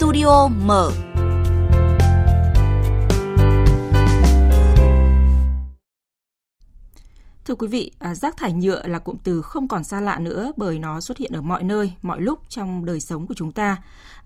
Studio mở. Thưa quý vị, à, rác thải nhựa là cụm từ không còn xa lạ nữa bởi nó xuất hiện ở mọi nơi, mọi lúc trong đời sống của chúng ta.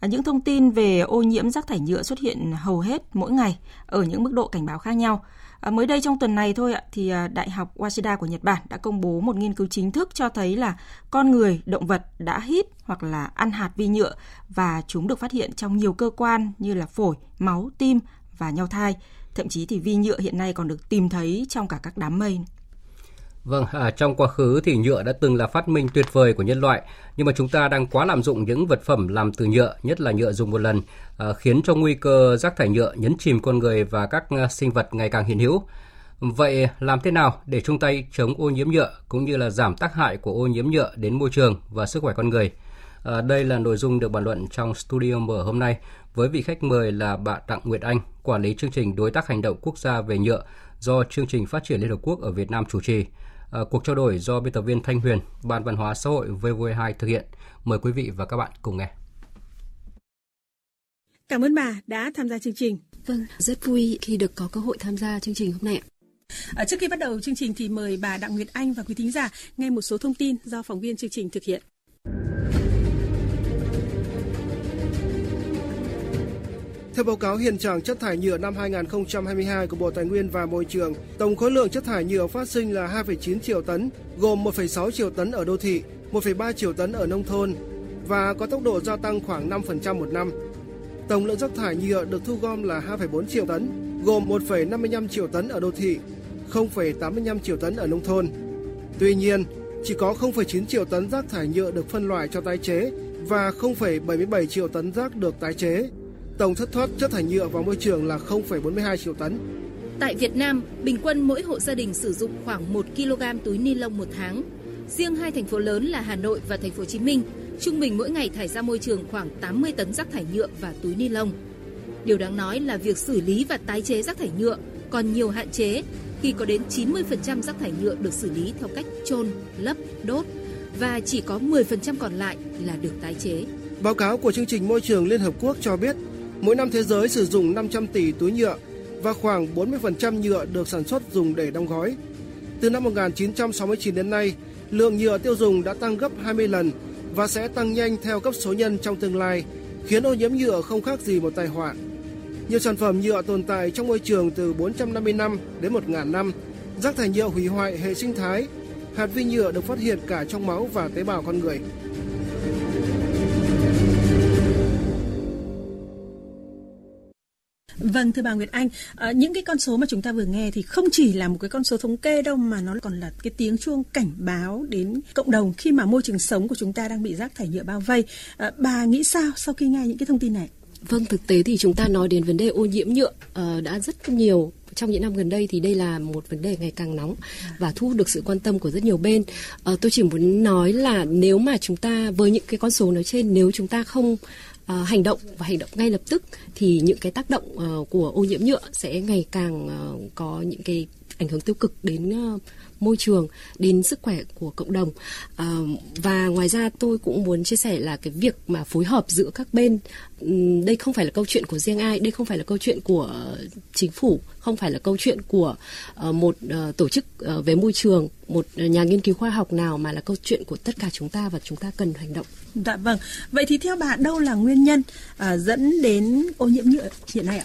À, những thông tin về ô nhiễm rác thải nhựa xuất hiện hầu hết mỗi ngày ở những mức độ cảnh báo khác nhau. À, mới đây trong tuần này thôi ạ, thì à, Đại học Waseda của Nhật Bản đã công bố một nghiên cứu chính thức cho thấy là con người, động vật đã hít hoặc là ăn hạt vi nhựa và chúng được phát hiện trong nhiều cơ quan như là phổi, máu, tim và nhau thai. Thậm chí thì vi nhựa hiện nay còn được tìm thấy trong cả các đám mây. Vâng, à, trong quá khứ thì nhựa đã từng là phát minh tuyệt vời của nhân loại, nhưng mà chúng ta đang quá lạm dụng những vật phẩm làm từ nhựa, nhất là nhựa dùng một lần, à, khiến cho nguy cơ rác thải nhựa nhấn chìm con người và các à, sinh vật ngày càng hiện hữu. Vậy làm thế nào để chung tay chống ô nhiễm nhựa cũng như là giảm tác hại của ô nhiễm nhựa đến môi trường và sức khỏe con người? À, đây là nội dung được bàn luận trong studio mở hôm nay với vị khách mời là bà Đặng Nguyệt Anh, quản lý chương trình đối tác hành động quốc gia về nhựa do chương trình phát triển Liên Hợp Quốc ở Việt Nam chủ trì. À, cuộc trao đổi do biên tập viên Thanh Huyền, Ban Văn hóa xã hội VV2 thực hiện. Mời quý vị và các bạn cùng nghe. Cảm ơn bà đã tham gia chương trình. Vâng, rất vui khi được có cơ hội tham gia chương trình hôm nay ạ. À, trước khi bắt đầu chương trình thì mời bà Đặng Nguyệt Anh và quý thính giả nghe một số thông tin do phóng viên chương trình thực hiện. Theo báo cáo hiện trạng chất thải nhựa năm 2022 của Bộ Tài nguyên và Môi trường, tổng khối lượng chất thải nhựa phát sinh là 2,9 triệu tấn, gồm 1,6 triệu tấn ở đô thị, 1,3 triệu tấn ở nông thôn và có tốc độ gia tăng khoảng 5% một năm. Tổng lượng rác thải nhựa được thu gom là 2,4 triệu tấn, gồm 1,55 triệu tấn ở đô thị, 0,85 triệu tấn ở nông thôn. Tuy nhiên, chỉ có 0,9 triệu tấn rác thải nhựa được phân loại cho tái chế và 0,77 triệu tấn rác được tái chế. Tổng thất thoát chất thải nhựa vào môi trường là 0,42 triệu tấn. Tại Việt Nam, bình quân mỗi hộ gia đình sử dụng khoảng 1 kg túi ni lông một tháng. Riêng hai thành phố lớn là Hà Nội và thành phố Hồ Chí Minh, trung bình mỗi ngày thải ra môi trường khoảng 80 tấn rác thải nhựa và túi ni lông. Điều đáng nói là việc xử lý và tái chế rác thải nhựa còn nhiều hạn chế khi có đến 90% rác thải nhựa được xử lý theo cách chôn, lấp, đốt và chỉ có 10% còn lại là được tái chế. Báo cáo của chương trình môi trường Liên Hợp Quốc cho biết Mỗi năm thế giới sử dụng 500 tỷ túi nhựa và khoảng 40% nhựa được sản xuất dùng để đóng gói. Từ năm 1969 đến nay, lượng nhựa tiêu dùng đã tăng gấp 20 lần và sẽ tăng nhanh theo cấp số nhân trong tương lai, khiến ô nhiễm nhựa không khác gì một tai họa. Nhiều sản phẩm nhựa tồn tại trong môi trường từ 450 năm đến 1.000 năm. Rác thải nhựa hủy hoại hệ sinh thái. Hạt vi nhựa được phát hiện cả trong máu và tế bào con người. Vâng thưa bà Nguyệt Anh, à, những cái con số mà chúng ta vừa nghe thì không chỉ là một cái con số thống kê đâu mà nó còn là cái tiếng chuông cảnh báo đến cộng đồng khi mà môi trường sống của chúng ta đang bị rác thải nhựa bao vây. À, bà nghĩ sao sau khi nghe những cái thông tin này? Vâng, thực tế thì chúng ta nói đến vấn đề ô nhiễm nhựa à, đã rất nhiều trong những năm gần đây thì đây là một vấn đề ngày càng nóng và thu hút được sự quan tâm của rất nhiều bên. À, tôi chỉ muốn nói là nếu mà chúng ta với những cái con số nói trên nếu chúng ta không À, hành động và hành động ngay lập tức, thì những cái tác động à, của ô nhiễm nhựa sẽ ngày càng à, có những cái ảnh hưởng tiêu cực đến môi trường đến sức khỏe của cộng đồng à, và ngoài ra tôi cũng muốn chia sẻ là cái việc mà phối hợp giữa các bên đây không phải là câu chuyện của riêng ai đây không phải là câu chuyện của chính phủ không phải là câu chuyện của ờ, một ờ, tổ chức ờ, về môi trường một nhà nghiên cứu khoa học nào mà là câu chuyện của tất cả chúng ta và chúng ta cần hành động. Dạ vâng. Vậy thì theo bà đâu là nguyên nhân dẫn đến ô nhiễm nhựa hiện nay ạ?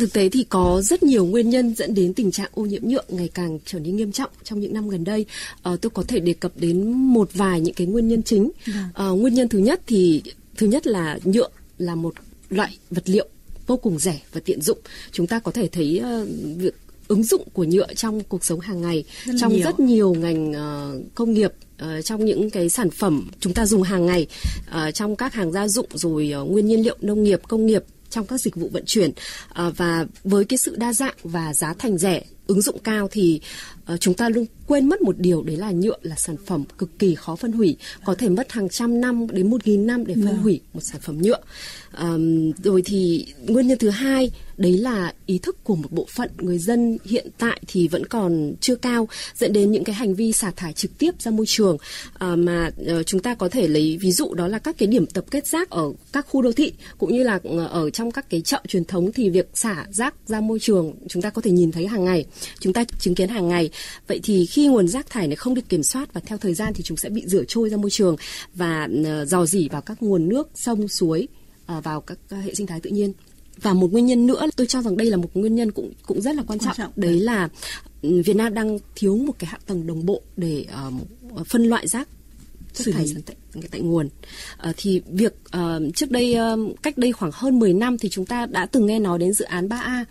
Thực tế thì có rất nhiều nguyên nhân dẫn đến tình trạng ô nhiễm nhựa ngày càng trở nên nghiêm trọng trong những năm gần đây. À, tôi có thể đề cập đến một vài những cái nguyên nhân chính. À, nguyên nhân thứ nhất thì thứ nhất là nhựa là một loại vật liệu vô cùng rẻ và tiện dụng. Chúng ta có thể thấy uh, việc ứng dụng của nhựa trong cuộc sống hàng ngày rất trong nhiều. rất nhiều ngành uh, công nghiệp uh, trong những cái sản phẩm chúng ta dùng hàng ngày uh, trong các hàng gia dụng rồi uh, nguyên nhiên liệu nông nghiệp công nghiệp trong các dịch vụ vận chuyển à, và với cái sự đa dạng và giá thành rẻ ứng dụng cao thì uh, chúng ta luôn quên mất một điều đấy là nhựa là sản phẩm cực kỳ khó phân hủy có thể mất hàng trăm năm đến một nghìn năm để phân vâng. hủy một sản phẩm nhựa um, rồi thì nguyên nhân thứ hai đấy là ý thức của một bộ phận người dân hiện tại thì vẫn còn chưa cao dẫn đến những cái hành vi xả thải trực tiếp ra môi trường. À, mà ờ, chúng ta có thể lấy ví dụ đó là các cái điểm tập kết rác ở các khu đô thị cũng như là ờ, ở trong các cái chợ truyền thống thì việc xả rác ra môi trường chúng ta có thể nhìn thấy hàng ngày chúng ta chứng kiến hàng ngày. Vậy thì khi nguồn rác thải này không được kiểm soát và theo thời gian thì chúng sẽ bị rửa trôi ra môi trường và uh, dò dỉ vào các nguồn nước sông suối vào các hệ sinh thái tự nhiên và một nguyên nhân nữa tôi cho rằng đây là một nguyên nhân cũng cũng rất là quan, quan trọng. trọng đấy là ừ, Việt Nam đang thiếu một cái hạ tầng đồng bộ để uh, phân loại rác chất thải tại, tại nguồn. À, thì việc uh, trước đây uh, cách đây khoảng hơn 10 năm thì chúng ta đã từng nghe nói đến dự án 3A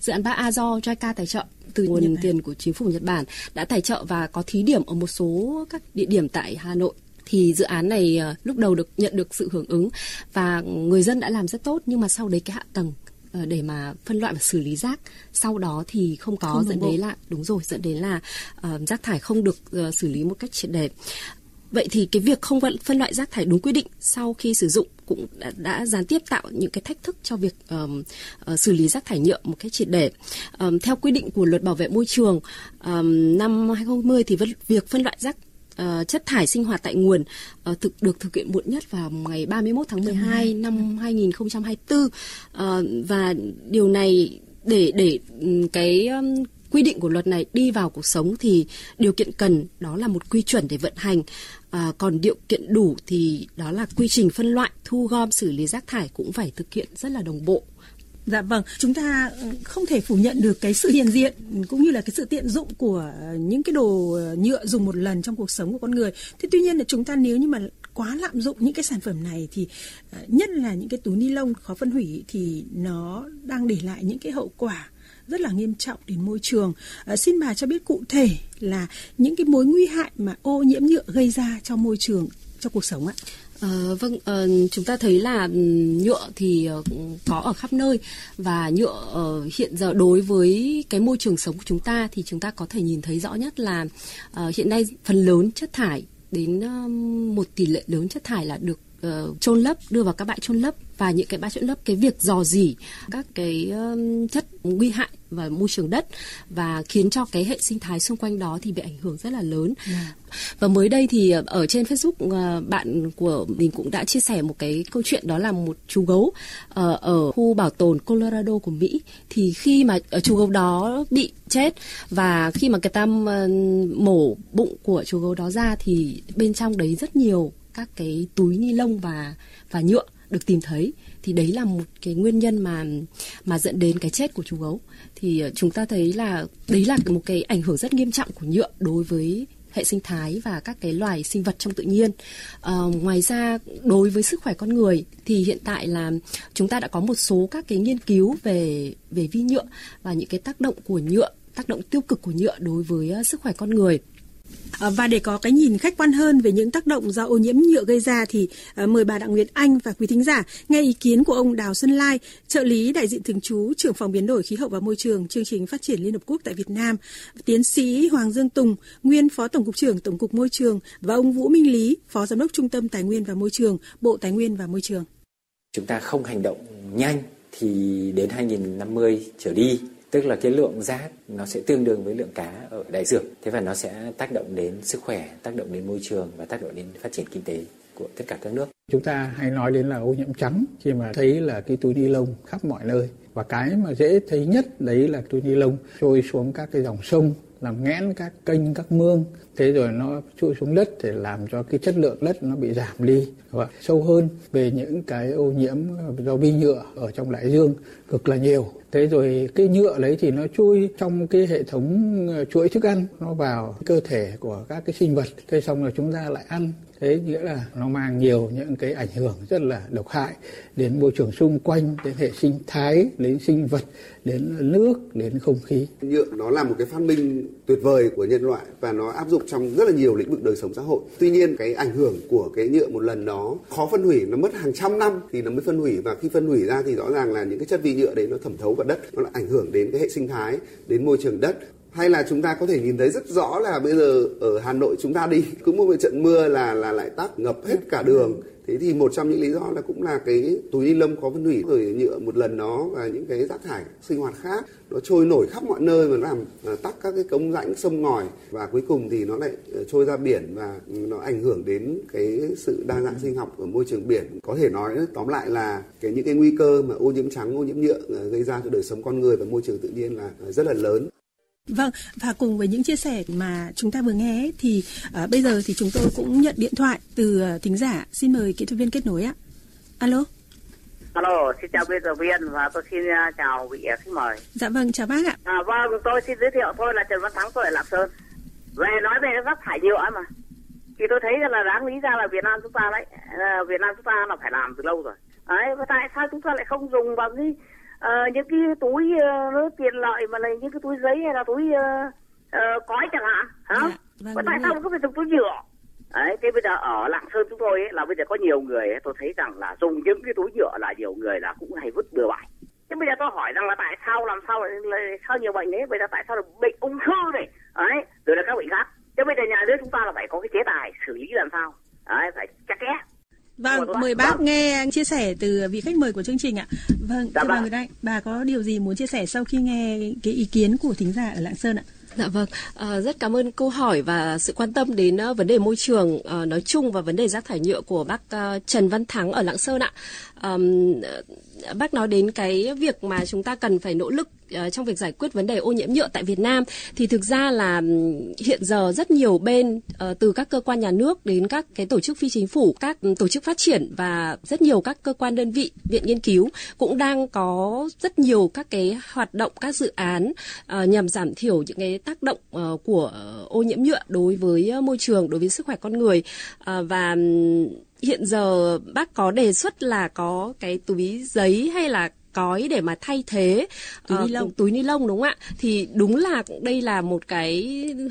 dự án 3A do JICA tài trợ từ nguồn tiền của chính phủ Nhật Bản đã tài trợ và có thí điểm ở một số các địa điểm tại Hà Nội thì dự án này uh, lúc đầu được nhận được sự hưởng ứng và người dân đã làm rất tốt nhưng mà sau đấy cái hạ tầng để mà phân loại và xử lý rác sau đó thì không có không dẫn đến là đúng rồi dẫn đến là uh, rác thải không được uh, xử lý một cách triệt để Vậy thì cái việc không phân loại rác thải đúng quy định sau khi sử dụng cũng đã, đã gián tiếp tạo những cái thách thức cho việc um, uh, xử lý rác thải nhựa một cách triệt để. Um, theo quy định của luật bảo vệ môi trường um, năm 2010 thì việc phân loại rác uh, chất thải sinh hoạt tại nguồn uh, thực được thực hiện muộn nhất vào ngày 31 tháng 12 năm 2024 uh, và điều này để để cái um, quy định của luật này đi vào cuộc sống thì điều kiện cần đó là một quy chuẩn để vận hành. À, còn điều kiện đủ thì đó là quy trình phân loại thu gom xử lý rác thải cũng phải thực hiện rất là đồng bộ Dạ vâng, chúng ta ừ, không thể phủ nhận được cái sự hiện diện cũng như là cái sự tiện dụng của ờ, những cái đồ ờ, nhựa dùng một lần trong cuộc sống của con người. Thế tuy nhiên là chúng ta nếu như mà quá lạm dụng những cái sản phẩm này thì ờ, nhất là những cái túi ni lông khó phân hủy thì nó đang để lại những cái hậu quả rất là nghiêm trọng đến môi trường. À, xin bà cho biết cụ thể là những cái mối nguy hại mà ô nhiễm nhựa gây ra cho môi trường, cho cuộc sống ạ. À, vâng, à, chúng ta thấy là ừ, nhựa thì ờ, có ở khắp nơi và nhựa uh, hiện giờ đối với cái môi trường sống của chúng ta thì chúng ta có thể nhìn thấy rõ nhất là uh, hiện nay phần lớn chất thải đến uh, một tỷ lệ lớn chất thải là được uh, chôn lấp đưa vào các bãi chôn lấp và những cái bãi chôn lấp cái việc dò dỉ các cái um, chất nguy hại và môi trường đất và khiến cho cái hệ sinh thái xung quanh đó thì bị ảnh hưởng rất là lớn. Yeah. Dạ. Và mới đây thì ở trên Facebook uh, bạn của mình cũng đã chia sẻ một cái câu chuyện đó là một chú gấu uh, ở khu bảo tồn Colorado của Mỹ thì khi mà uh, chú gấu đó bị chết và khi mà người ta mổ bụng của chú gấu đó ra thì bên trong đấy rất nhiều các cái túi ni lông và và nhựa được tìm thấy thì đấy là một cái nguyên nhân mà mà dẫn đến cái chết của chú gấu thì ờ, chúng ta thấy là đấy là một cái ảnh hưởng rất nghiêm trọng của nhựa đối với hệ sinh thái và các cái loài sinh vật trong tự nhiên. À, ngoài ra đối với sức khỏe con người thì hiện tại là chúng ta đã có một số các cái nghiên cứu về về vi nhựa và những cái tác động của nhựa, tác động tiêu cực của nhựa đối với ờ, sức khỏe con người. Ờ, và để có cái nhìn khách quan hơn về những tác động do ô nhiễm nhựa gây ra thì ờ, mời bà Đặng Nguyệt Anh và quý thính giả nghe ý kiến của ông Đào Xuân Lai, trợ lý đại diện thường trú trưởng phòng biến đổi khí hậu và môi trường chương trình phát triển Liên Hợp Quốc tại Việt Nam, tiến sĩ Hoàng Dương Tùng, nguyên phó tổng cục trưởng Tổng cục Môi trường và ông Vũ Minh Lý, phó giám đốc Trung tâm Tài nguyên và Môi trường, Bộ Tài nguyên và Môi trường. Chúng ta không hành động nhanh thì đến 2050 trở đi tức là cái lượng rác nó sẽ tương đương với lượng cá ở đại dương. Thế và nó sẽ tác động đến sức khỏe, tác động đến môi trường và tác động đến phát triển kinh tế của tất cả các nước. Chúng ta hay nói đến là ô nhiễm trắng, khi mà thấy là cái túi ni lông khắp mọi nơi. Và cái mà dễ thấy nhất đấy là túi ni lông trôi xuống các cái dòng sông, làm nghẽn các kênh, các mương. Thế rồi nó trôi xuống đất để làm cho cái chất lượng đất nó bị giảm đi. Và sâu hơn về những cái ô nhiễm do vi nhựa ở trong đại dương cực là nhiều thế rồi cái nhựa đấy thì nó chui trong cái hệ thống ờ, chuỗi thức ăn, nó vào cơ thể của các cái sinh vật. Thế xong rồi chúng ta lại ăn. Thế nghĩa là nó mang nhiều những cái ảnh hưởng rất là độc hại đến môi trường xung quanh, đến hệ sinh thái, đến sinh vật, đến nước, đến không khí. Nhựa nó là một cái phát minh tuyệt vời của nhân loại và nó áp dụng trong rất là nhiều lĩnh vực đời sống xã hội. Tuy nhiên, cái ảnh hưởng của cái nhựa một lần đó khó phân hủy, nó mất hàng trăm năm thì nó mới phân hủy. Và khi phân hủy ra thì rõ ràng là những cái chất vi nhựa đấy nó thẩm thấu vào đất nó lại ảnh hưởng đến cái hệ sinh thái đến môi trường đất hay là chúng ta có thể nhìn thấy rất rõ là bây giờ ở Hà Nội chúng ta đi cũng một trận mưa là là lại tắc, ngập hết cả đường. Thế thì một trong những lý do là cũng là cái túi ni lông có phân hủy rồi nhựa một lần đó và những cái rác thải sinh hoạt khác, nó trôi nổi khắp mọi nơi và nó làm à, tắc các cái cống rãnh sông ngòi. Và cuối cùng thì nó lại ờ, trôi ra biển và nó ảnh hưởng đến cái sự đa dạng sinh học ở môi trường biển. Có thể nói, tóm lại là cái, những cái nguy cơ mà ô nhiễm trắng, ô nhiễm nhựa ờ, gây ra cho đời sống con người và môi trường tự nhiên là ờ, rất là lớn. Vâng, và cùng với những chia sẻ mà chúng ta vừa nghe ấy, thì uh, bây giờ thì chúng tôi cũng nhận điện thoại từ uh, thính giả. Xin mời kỹ thuật viên kết nối ạ. Alo. Alo, xin chào biên tập viên và tôi xin uh, chào vị khách mời. Dạ vâng, chào bác ạ. À, vâng, tôi xin giới thiệu tôi là Trần Văn Thắng, tôi ở Lạng Sơn. Về nói về rác thải nhựa mà. Thì tôi thấy là đáng lý ra là Việt Nam chúng ta đấy, uh, Việt Nam chúng ta là phải làm từ lâu rồi. Đấy, tại sao chúng ta lại không dùng vào cái uh, những cái túi uh, tiền lợi mà là những cái túi giấy hay là túi uh, uh, cói chẳng hạn hả? Dạ, vâng, tại sao không phải dùng túi nhựa? Đấy thế bây giờ ở lạng sơn chúng tôi ấy, là bây giờ có nhiều người ấy, tôi thấy rằng là dùng những cái túi nhựa là nhiều người là cũng hay vứt bừa bãi. Thế bây giờ tôi hỏi rằng là tại sao làm sao lại sao nhiều bệnh đấy bây giờ tại sao là bệnh ung thư này? Đấy rồi là các bệnh khác. Thế bây giờ nhà nước chúng ta là phải có cái chế tài xử lý làm sao? Đấy phải chắc chẽ Vâng, mời bác vâng. nghe chia sẻ từ vị khách mời của chương trình ạ. Vâng, dạ thưa bà. Người Anh, bà có điều gì muốn chia sẻ sau khi nghe cái ý kiến của thính giả ở Lạng Sơn ạ? Dạ vâng, à, rất cảm ơn câu hỏi và sự quan tâm đến uh, vấn đề môi trường uh, nói chung và vấn đề rác thải nhựa của bác uh, Trần Văn Thắng ở Lạng Sơn ạ. Um, bác nói đến cái việc mà chúng ta cần phải nỗ lực Ờ, trong việc giải quyết vấn đề ô nhiễm nhựa tại Việt Nam thì thực ra là hiện giờ rất nhiều bên ờ, từ các cơ quan nhà nước đến các cái tổ chức phi chính phủ, các tổ chức phát triển và rất nhiều các cơ quan đơn vị, viện nghiên cứu cũng đang có rất nhiều các cái hoạt động, các dự án ờ, nhằm giảm thiểu những cái tác động của ô nhiễm nhựa đối với môi trường, đối với sức khỏe con người. Và hiện giờ bác có đề xuất là có cái túi giấy hay là cói để mà thay thế túi uh, ni lông. túi ni lông đúng không ạ? Thì đúng là đây là một cái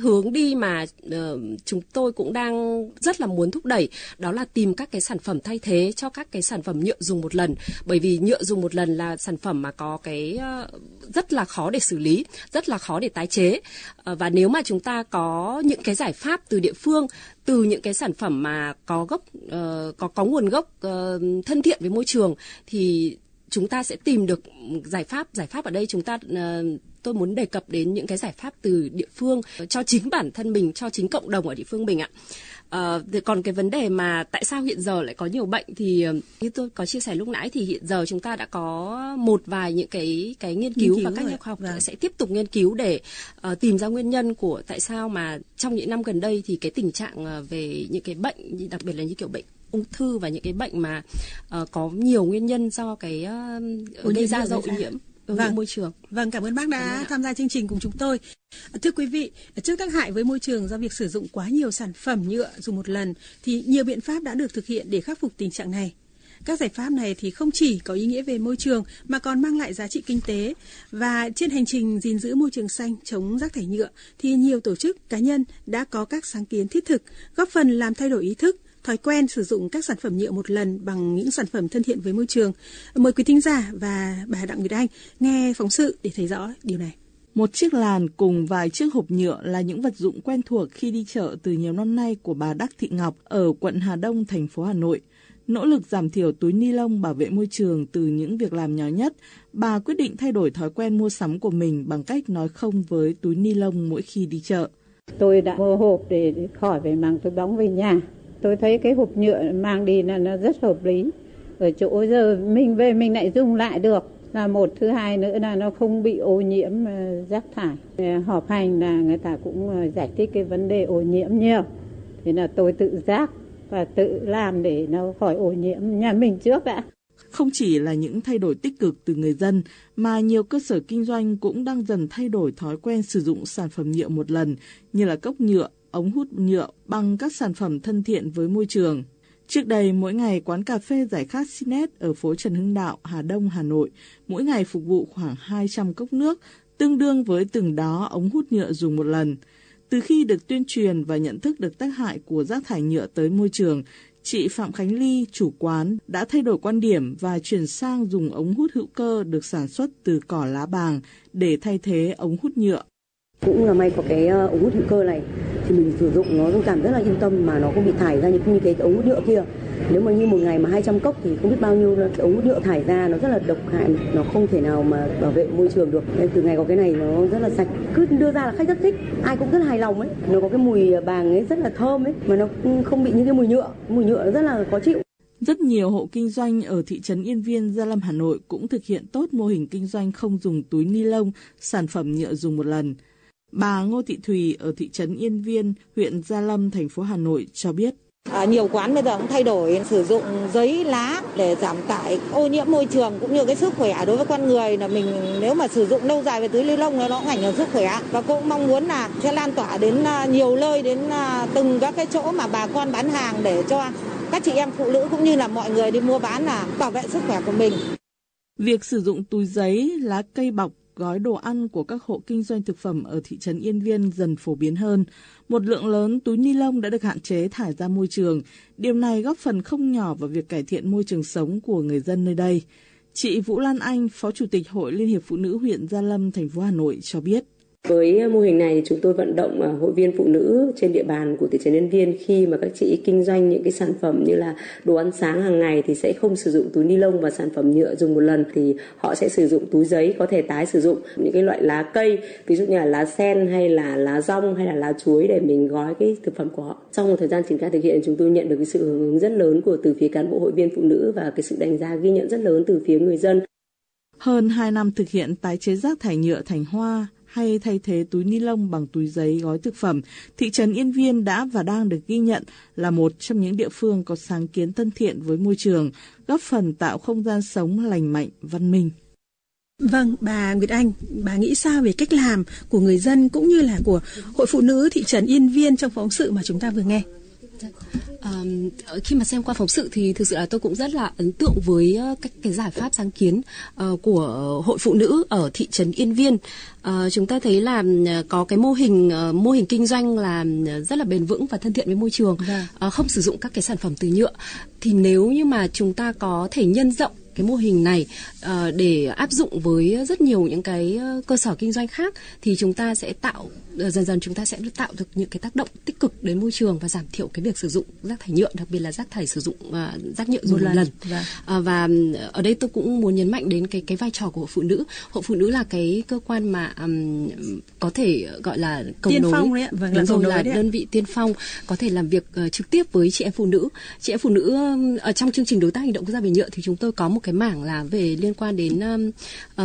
hướng đi mà uh, chúng tôi cũng đang rất là muốn thúc đẩy đó là tìm các cái sản phẩm thay thế cho các cái sản phẩm nhựa dùng một lần. Bởi vì nhựa dùng một lần là sản phẩm mà có cái uh, rất là khó để xử lý rất là khó để tái chế. Uh, và nếu mà chúng ta có những cái giải pháp từ địa phương từ những cái sản phẩm mà có gốc uh, có có nguồn gốc uh, thân thiện với môi trường thì chúng ta sẽ tìm được giải pháp giải pháp ở đây chúng ta uh, tôi muốn đề cập đến những cái giải pháp từ địa phương cho chính bản thân mình cho chính cộng đồng ở địa phương mình ạ À, còn cái vấn đề mà tại sao hiện giờ lại có nhiều bệnh thì như tôi có chia sẻ lúc nãy thì hiện giờ chúng ta đã có một vài những cái cái nghiên cứu, nghiên cứu và các nhà khoa học vâng. sẽ tiếp tục nghiên cứu để uh, tìm ra nguyên nhân của tại sao mà trong những năm gần đây thì cái tình trạng về những cái bệnh đặc biệt là như kiểu bệnh ung thư và những cái bệnh mà uh, có nhiều nguyên nhân do cái uh, gây ra do ô nhiễm vâng. môi trường. Vâng, cảm ơn bác đã tham gia chương trình cùng chúng tôi. Thưa quý vị, trước tác hại với môi trường do việc sử dụng quá nhiều sản phẩm nhựa dùng một lần thì nhiều biện pháp đã được thực hiện để khắc phục tình trạng này. Các giải pháp này thì không chỉ có ý nghĩa về môi trường mà còn mang lại giá trị kinh tế và trên hành trình gìn giữ môi trường xanh chống rác thải nhựa thì nhiều tổ chức cá nhân đã có các sáng kiến thiết thực góp phần làm thay đổi ý thức thói quen sử dụng các sản phẩm nhựa một lần bằng những sản phẩm thân thiện với môi trường. Mời quý thính giả và bà Đặng Nguyệt Anh nghe phóng sự để thấy rõ điều này. Một chiếc làn cùng vài chiếc hộp nhựa là những vật dụng quen thuộc khi đi chợ từ nhiều năm nay của bà Đắc Thị Ngọc ở quận Hà Đông, thành phố Hà Nội. Nỗ lực giảm thiểu túi ni lông bảo vệ môi trường từ những việc làm nhỏ nhất, bà quyết định thay đổi thói quen mua sắm của mình bằng cách nói không với túi ni lông mỗi khi đi chợ. Tôi đã mua hộp để khỏi phải mang túi bóng về nhà tôi thấy cái hộp nhựa mang đi là nó rất hợp lý. Ở chỗ giờ mình về mình lại dùng lại được. Là một thứ hai nữa là nó không bị ô nhiễm ờ, rác thải. Ờ, họp hành là người ta cũng ờ, giải thích cái vấn đề ô nhiễm nhiều. Thì là tôi tự giác và tự làm để nó khỏi ô nhiễm nhà mình trước đã. Không chỉ là những thay đổi tích cực từ người dân mà nhiều cơ sở kinh doanh cũng đang dần thay đổi thói quen sử dụng sản phẩm nhựa một lần như là cốc nhựa, ống hút nhựa bằng các sản phẩm thân thiện với môi trường. Trước đây, mỗi ngày quán cà phê giải khát Sinet ở phố Trần Hưng Đạo, Hà Đông, Hà Nội, mỗi ngày phục vụ khoảng 200 cốc nước, tương đương với từng đó ống hút nhựa dùng một lần. Từ khi được tuyên truyền và nhận thức được tác hại của rác thải nhựa tới môi trường, chị Phạm Khánh Ly, chủ quán, đã thay đổi quan điểm và chuyển sang dùng ống hút hữu cơ được sản xuất từ cỏ lá bàng để thay thế ống hút nhựa cũng là may có cái ờ, ống hút hữu cơ này thì mình sử dụng nó cũng cảm rất là yên tâm mà nó không bị thải ra những như cái ống hút nhựa kia. Nếu mà như một ngày mà 200 cốc thì không biết bao nhiêu cái ống hút nhựa thải ra nó rất là độc hại nó không thể nào mà bảo vệ môi trường được. Nên từ ngày có cái này nó rất là sạch. Cứ đưa ra là khách rất thích ai cũng rất là hài lòng ấy. Nó có cái mùi bàng ấy rất là thơm ấy mà nó không bị những cái mùi nhựa. Mùi nhựa rất là khó chịu. Rất nhiều hộ kinh doanh ở thị trấn Yên Viên, Gia Lâm, Hà Nội cũng thực hiện tốt mô hình kinh doanh không dùng túi ni lông, sản phẩm nhựa dùng một lần. Bà Ngô Thị Thùy ở thị trấn Yên Viên, huyện Gia Lâm, thành phố Hà Nội cho biết. À, nhiều quán bây giờ cũng thay đổi sử dụng giấy lá để giảm tải ô nhiễm môi trường cũng như cái sức khỏe đối với con người là mình nếu mà sử dụng lâu dài về túi ni lông nó cũng ảnh hưởng sức khỏe và cũng mong muốn là sẽ lan tỏa đến à, nhiều nơi đến à, từng các cái chỗ mà bà con bán hàng để cho các chị em phụ nữ cũng như là mọi người đi mua bán là bảo vệ sức khỏe của mình. Việc sử dụng túi giấy, lá cây bọc gói đồ ăn của các hộ kinh doanh thực phẩm ở thị trấn Yên Viên dần phổ biến hơn. Một lượng lớn túi ni lông đã được hạn chế thải ra môi trường. Điều này góp phần không nhỏ vào việc cải thiện môi trường sống của người dân nơi đây. Chị Vũ Lan Anh, Phó Chủ tịch Hội Liên hiệp Phụ nữ huyện Gia Lâm, thành phố Hà Nội cho biết. Với à, mô hình này thì chúng tôi vận động à, hội viên phụ nữ trên địa bàn của thị trấn Yên Viên khi mà các chị kinh doanh những cái sản phẩm như là đồ ăn sáng hàng ngày thì sẽ không sử dụng túi ni lông và sản phẩm nhựa dùng một lần thì họ sẽ sử dụng túi giấy có thể tái sử dụng những cái loại lá cây ví dụ như là lá sen hay là lá rong hay là lá chuối để mình gói cái thực phẩm của họ. Trong một thời gian triển khai thực hiện chúng tôi nhận được cái sự hưởng ứng rất lớn của từ phía cán bộ hội viên phụ nữ và cái sự đánh giá ghi nhận rất lớn từ phía người dân. Hơn 2 năm thực hiện tái chế rác thải nhựa thành hoa, hay thay thế túi ni lông bằng túi giấy gói thực phẩm, thị trấn Yên Viên đã và đang được ghi nhận là một trong những địa phương có sáng kiến thân thiện với môi trường, góp phần tạo không gian sống lành mạnh, văn minh. Vâng, bà Nguyệt Anh, bà nghĩ sao về cách làm của người dân cũng như là của Hội Phụ Nữ thị trấn Yên Viên trong phóng sự mà chúng ta vừa nghe? À, khi mà xem qua phóng sự thì thực sự là tôi cũng rất là ấn tượng với các cái giải pháp sáng kiến uh, của hội phụ nữ ở thị trấn Yên Viên. Uh, chúng ta thấy là có cái mô hình uh, mô hình kinh doanh là rất là bền vững và thân thiện với môi trường, uh, không sử dụng các cái sản phẩm từ nhựa. Thì nếu như mà chúng ta có thể nhân rộng cái mô hình này uh, để áp dụng với rất nhiều những cái cơ sở kinh doanh khác thì chúng ta sẽ tạo dần dần chúng ta sẽ tạo được những cái tác động tích cực đến môi trường và giảm thiểu cái việc sử dụng rác thải nhựa đặc biệt là rác thải sử dụng uh, rác nhựa dùng một lần, lần. Và. Uh, và ở đây tôi cũng muốn nhấn mạnh đến cái cái vai trò của hội phụ nữ hội phụ nữ là cái cơ quan mà um, có thể gọi là cầu tiên nối phong đấy vâng, đúng là rồi là đấy đơn vị tiên phong có thể làm việc uh, trực tiếp với chị em phụ nữ chị em phụ nữ um, ở trong chương trình đối tác hành động quốc gia về nhựa thì chúng tôi có một cái mảng là về liên quan đến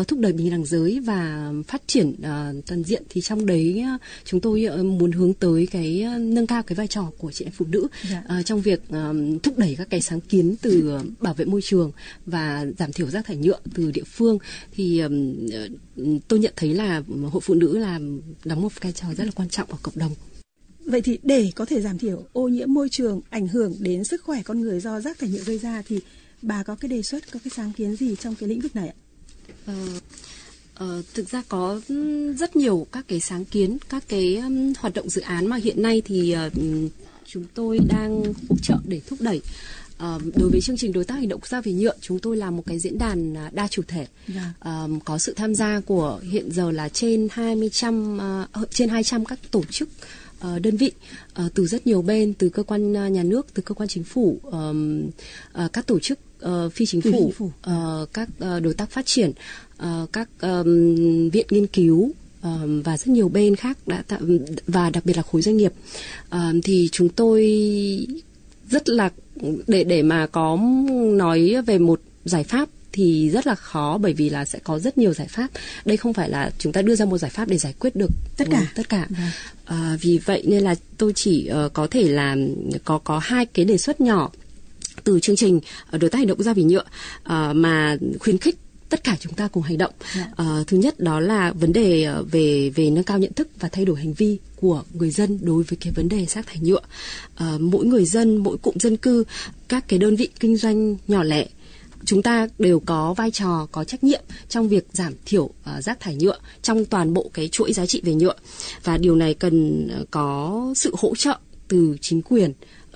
uh, thúc đẩy bình đẳng giới và phát triển uh, toàn diện thì trong đấy uh, chúng tôi uh, muốn hướng tới cái uh, nâng cao cái vai trò của chị em phụ nữ dạ. uh, trong việc uh, thúc đẩy các cái sáng kiến từ uh, bảo vệ môi trường và giảm thiểu rác thải nhựa từ địa phương thì uh, tôi nhận thấy là hội phụ nữ là đóng một vai trò rất là quan trọng ở cộng đồng. Vậy thì để có thể giảm thiểu ô nhiễm môi trường ảnh hưởng đến sức khỏe con người do rác thải nhựa gây ra thì bà có cái đề xuất, có cái sáng kiến gì trong cái lĩnh vực này ạ? Uh, Uh, thực ra có rất nhiều các cái sáng kiến, các cái um, hoạt động dự án mà hiện nay thì uh, chúng tôi đang hỗ trợ để thúc đẩy. Uh, đối với chương trình đối tác hành động quốc gia về nhựa, chúng tôi làm một cái diễn đàn đa chủ thể, yeah. uh, có sự tham gia của hiện giờ là trên 20 trăm uh, trên 200 các tổ chức đơn vị uh, từ rất nhiều bên, từ cơ quan nhà nước, từ cơ quan chính phủ, các tổ chức phi chính phủ, phủ. Các đối tác phát triển, các viện nghiên cứu và rất nhiều bên khác đã tạo và đặc biệt là khối doanh nghiệp thì chúng tôi rất là để để mà có nói về một giải pháp thì rất là khó bởi vì là sẽ có rất nhiều giải pháp đây không phải là chúng ta đưa ra một giải pháp để giải quyết được tất cả tất cả à, vì vậy nên là tôi chỉ uh, có thể là có có hai cái đề xuất nhỏ từ chương trình đối tác hành động gia vì nhựa uh, mà khuyến khích tất cả chúng ta cùng hành động. Dạ. Uh, thứ nhất đó là vấn đề về về nâng cao nhận thức và thay đổi hành vi của người dân đối với cái vấn đề rác thải nhựa. Uh, mỗi người dân, mỗi cụm dân cư, các cái đơn vị kinh doanh nhỏ lẻ chúng ta đều có vai trò có trách nhiệm trong việc giảm thiểu uh, rác thải nhựa trong toàn bộ cái chuỗi giá trị về nhựa. Và điều này cần ờ, có sự hỗ trợ từ chính quyền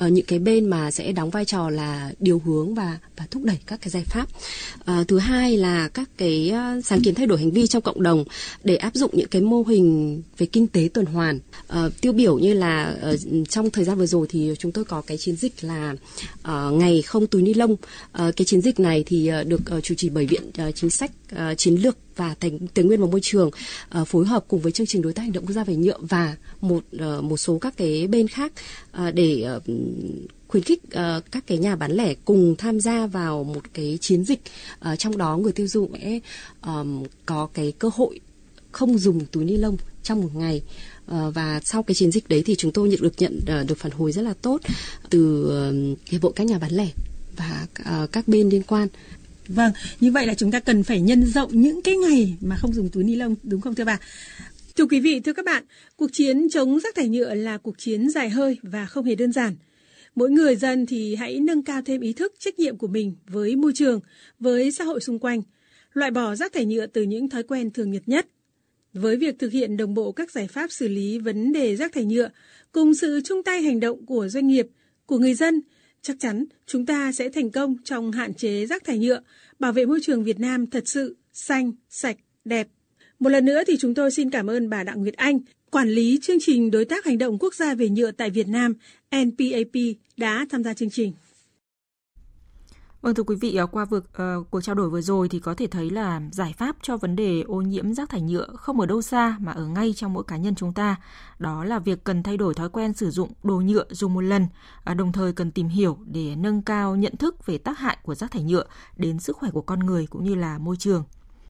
uh, những cái bên mà sẽ đóng vai trò là điều hướng và và thúc đẩy các cái giải pháp. Uh, thứ hai là các cái uh, sáng kiến thay đổi hành vi trong cộng đồng để áp dụng những cái mô hình về kinh tế tuần hoàn. Uh, tiêu biểu như là uh, trong thời gian vừa rồi thì chúng tôi có cái chiến dịch là uh, ngày không túi ni lông. Uh, cái chiến dịch này thì uh, được uh, chủ trì bởi viện uh, chính sách uh, chiến lược và tài, tài nguyên và môi trường uh, phối hợp cùng với chương trình đối tác hành động quốc gia về nhựa và một uh, một số các cái bên khác. uh, Ờ, để ờ, khuyến khích uh, các cái nhà bán lẻ cùng tham gia vào một cái chiến dịch uh, trong đó người tiêu dùng sẽ um, có cái cơ hội không dùng túi ni lông trong một ngày uh, và sau cái chiến dịch đấy thì chúng tôi nhận được nhận uh, được phản hồi rất là tốt từ uh, hiệp hội các nhà bán lẻ và uh, các bên liên quan Vâng, như vậy là chúng ta cần phải nhân rộng những cái ngày mà không dùng túi ni lông đúng không thưa bà? Thưa quý vị, thưa các bạn, cuộc chiến chống rác thải nhựa là cuộc chiến dài hơi và không hề đơn giản. Mỗi người dân thì hãy nâng cao thêm ý thức trách nhiệm của mình với môi trường, với xã hội xung quanh, loại bỏ rác thải nhựa từ những thói quen thường nhật nhất. Với việc thực hiện đồng bộ các giải pháp xử lý vấn đề rác thải nhựa, cùng sự chung tay hành động của doanh nghiệp, của người dân – Chắc chắn chúng ta sẽ thành công trong hạn chế rác thải nhựa, bảo vệ môi trường Việt Nam thật sự xanh, sạch, đẹp. Một lần nữa thì chúng tôi xin cảm ơn bà Đặng Nguyệt Anh, quản lý chương trình đối tác hành động quốc gia về nhựa tại Việt Nam NPAP đã tham gia chương trình. Vâng thưa quý vị, ờ, qua vực, uh, ờ, cuộc trao đổi vừa rồi thì có thể thấy là giải pháp cho vấn đề ô nhiễm rác thải nhựa không ở đâu xa mà ở ngay trong mỗi cá nhân chúng ta. Đó là việc cần thay đổi thói quen sử dụng đồ nhựa dùng một lần, uh, đồng thời cần tìm hiểu để nâng cao nhận thức về tác hại của rác thải nhựa đến sức khỏe của con người cũng như là môi trường.